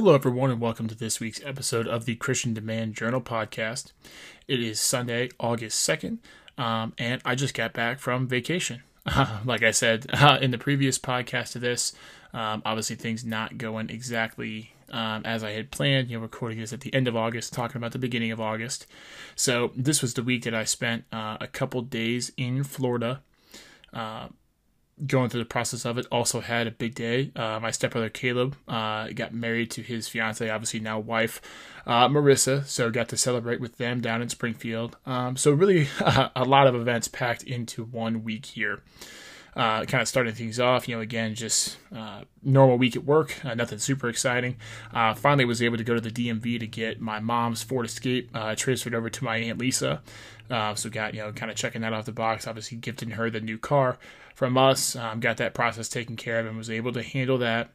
Hello, everyone, and welcome to this week's episode of the Christian Demand Journal podcast. It is Sunday, August 2nd, um, and I just got back from vacation. Uh, like I said uh, in the previous podcast of this, um, obviously things not going exactly um, as I had planned. You know, recording this at the end of August, talking about the beginning of August. So this was the week that I spent uh, a couple days in Florida. Going through the process of it. Also had a big day. Uh, my stepbrother Caleb uh, got married to his fiance, obviously now wife, uh, Marissa. So got to celebrate with them down in Springfield. Um, so really a lot of events packed into one week here. Uh, kind of starting things off, you know, again, just uh, normal week at work, uh, nothing super exciting. Uh, finally, was able to go to the DMV to get my mom's Ford Escape uh, transferred over to my aunt Lisa. Uh, so got you know, kind of checking that off the box. Obviously, gifting her the new car from us. Um, got that process taken care of and was able to handle that.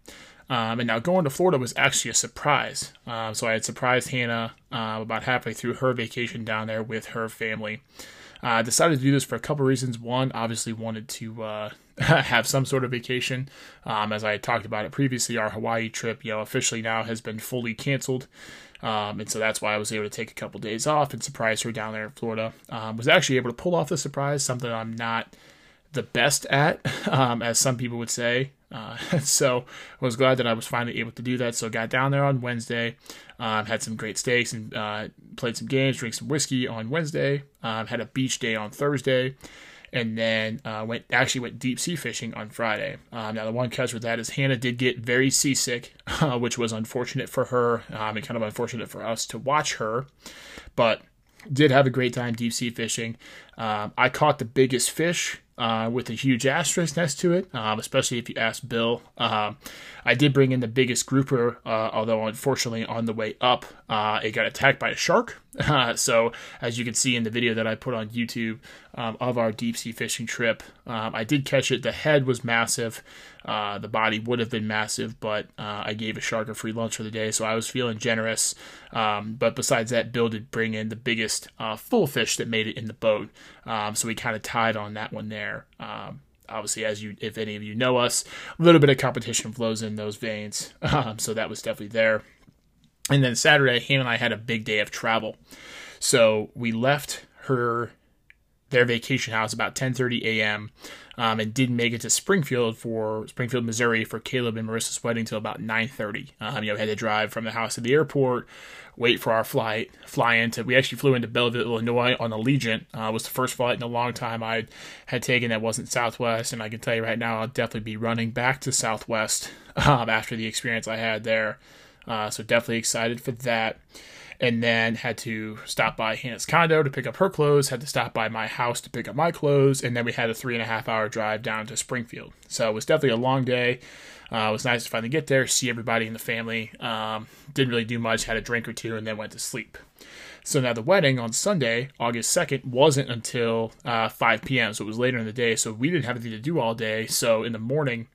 Um, and now going to Florida was actually a surprise. Um, so I had surprised Hannah about halfway through her vacation down there with her family. I uh, decided to do this for a couple reasons. One, obviously wanted to uh, have some sort of vacation. Um, as I talked about it previously, our Hawaii trip, you know, officially now has been fully canceled. Um, and so that's why I was able to take a couple days off and surprise her down there in Florida. Um, was actually able to pull off the surprise, something I'm not the best at, um, as some people would say. Uh, so I was glad that I was finally able to do that. So got down there on Wednesday, um, had some great steaks and uh, played some games, drank some whiskey on Wednesday. Um, had a beach day on Thursday, and then uh, went actually went deep sea fishing on Friday. Um, now the one catch with that is Hannah did get very seasick, uh, which was unfortunate for her um, and kind of unfortunate for us to watch her, but did have a great time deep sea fishing. Um, I caught the biggest fish uh, with a huge asterisk next to it, um, especially if you ask Bill. Um, I did bring in the biggest grouper, uh, although unfortunately on the way up, uh, it got attacked by a shark. so, as you can see in the video that I put on YouTube um, of our deep sea fishing trip, um, I did catch it. The head was massive, uh, the body would have been massive, but uh, I gave a shark a free lunch for the day, so I was feeling generous. Um, but besides that, Bill did bring in the biggest uh, full fish that made it in the boat, um, so we kind of tied on that one there. Um, obviously, as you, if any of you know us, a little bit of competition flows in those veins, um, so that was definitely there. And then Saturday, Hannah and I had a big day of travel, so we left her their vacation house about 10:30 a.m. Um, and didn't make it to Springfield for Springfield, Missouri for Caleb and Marissa's wedding until about 9:30. Um, you know, we had to drive from the house to the airport, wait for our flight, fly into. We actually flew into Belleville, Illinois on Allegiant. Uh, was the first flight in a long time I had taken that wasn't Southwest, and I can tell you right now, I'll definitely be running back to Southwest um, after the experience I had there. Uh, so definitely excited for that and then had to stop by Hannah's condo to pick up her clothes, had to stop by my house to pick up my clothes, and then we had a three and a half hour drive down to Springfield. So it was definitely a long day. Uh, it was nice to finally get there, see everybody in the family. Um, didn't really do much, had a drink or two, and then went to sleep. So now the wedding on Sunday, August 2nd, wasn't until uh, 5 p.m., so it was later in the day, so we didn't have anything to do all day. So in the morning,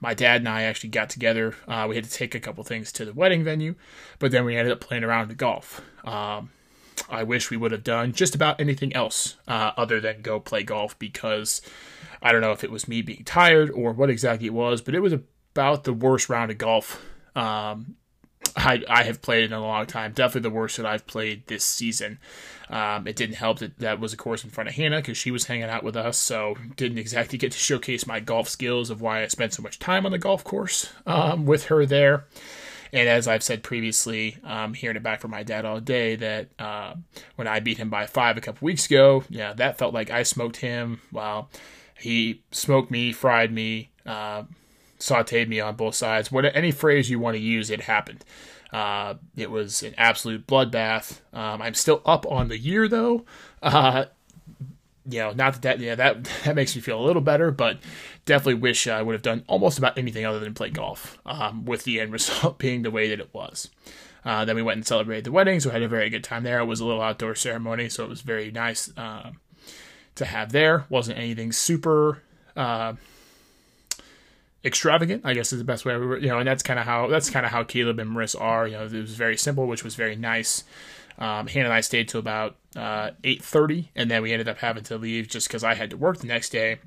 my dad and I actually got together. Uh, we had to take a couple things to the wedding venue, but then we ended up playing around the golf. Um, I wish we would have done just about anything else uh, other than go play golf because I don't know if it was me being tired or what exactly it was, but it was about the worst round of golf um, I, I have played in a long time. Definitely the worst that I've played this season. Um, it didn't help that that was, of course, in front of Hannah because she was hanging out with us, so didn't exactly get to showcase my golf skills of why I spent so much time on the golf course um, with her there. And as I've said previously, um, hearing it back from my dad all day, that uh, when I beat him by five a couple weeks ago, yeah, that felt like I smoked him. Well, he smoked me, fried me. Uh, sauteed me on both sides. What any phrase you want to use, it happened. Uh, it was an absolute bloodbath. Um, I'm still up on the year though. Uh, you know, not that, that yeah that that makes me feel a little better, but definitely wish I would have done almost about anything other than play golf. Um, with the end result being the way that it was. Uh, then we went and celebrated the wedding, so I had a very good time there. It was a little outdoor ceremony, so it was very nice uh, to have there. wasn't anything super uh, extravagant, I guess is the best way. We were, you know, and that's kind of how that's kind of how Caleb and Marissa are. You know, it was very simple, which was very nice. Um, Hannah and I stayed till about uh, eight thirty, and then we ended up having to leave just because I had to work the next day.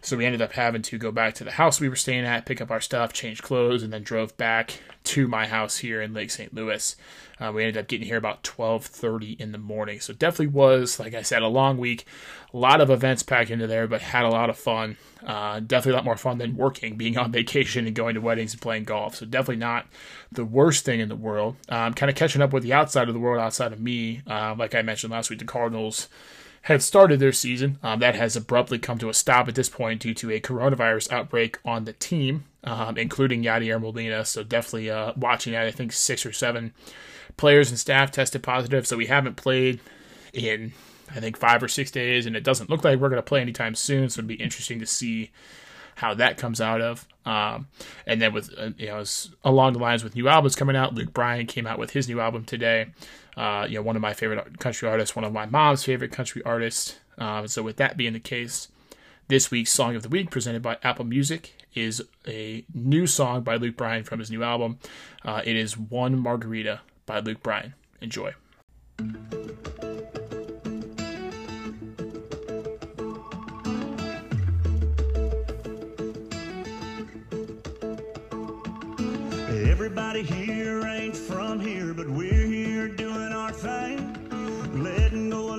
So we ended up having to go back to the house we were staying at, pick up our stuff, change clothes, and then drove back to my house here in Lake St. Louis. Uh, we ended up getting here about 12:30 in the morning, so definitely was, like I said, a long week. A lot of events packed into there, but had a lot of fun. Uh, definitely a lot more fun than working, being on vacation and going to weddings and playing golf. So definitely not the worst thing in the world. Um, kind of catching up with the outside of the world, outside of me. Uh, like I mentioned last week, the Cardinals had started their season. Um, that has abruptly come to a stop at this point due to a coronavirus outbreak on the team, um, including Yadier Molina. So definitely uh, watching that. I think six or seven players and staff tested positive. So we haven't played in I think five or six days, and it doesn't look like we're going to play anytime soon. So it'd be interesting to see how that comes out of. Um, and then with uh, you know along the lines with new albums coming out, Luke Bryan came out with his new album today. Uh, you know, one of my favorite country artists, one of my mom's favorite country artists. Um, so with that being the case, this week's song of the week presented by Apple Music is a new song by Luke Bryan from his new album. Uh, it is One Margarita by Luke Bryan. Enjoy. Everybody here ain't from here, but we're here doing our thing. Letting go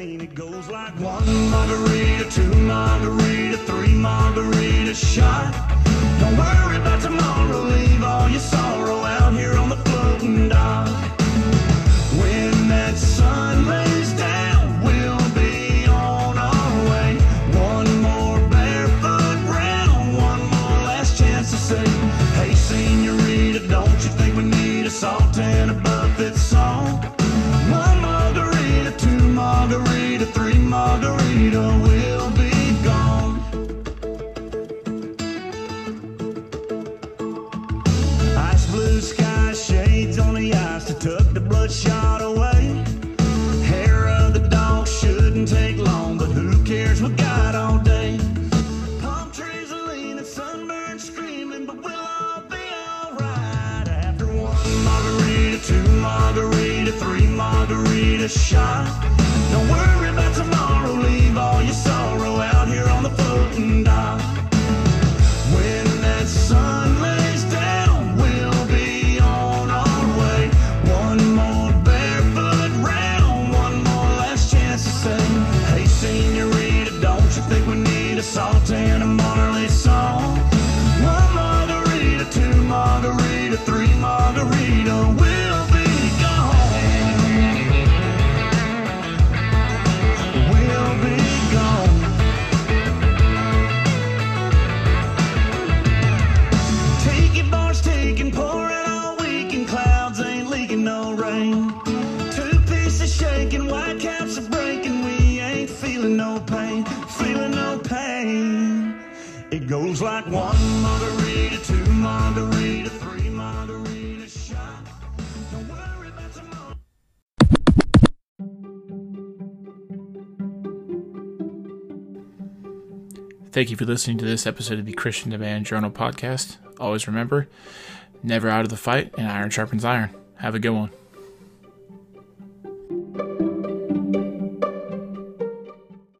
feeling. It goes like one margarita, two margarita, three margarita shot. Don't worry about tomorrow, leave all your sorrow out here on the floating dock. Two margarita, three margarita shot. Don't worry about tomorrow, leave all your sorrow out here on the floating dock. When that sun lays down, we'll be on our way. One more barefoot round, one more last chance to say, Hey, senorita, don't you think we need a salt and a song? One margarita, two margarita, three margarita, Pieces shaking, white caps are breaking. We ain't feeling no pain, feeling no pain. It goes like one margarita, two margarita, three margarita shot. Don't worry about tomorrow. Thank you for listening to this episode of the Christian Demand Journal podcast. Always remember, never out of the fight, and iron sharpens iron. Have a good one.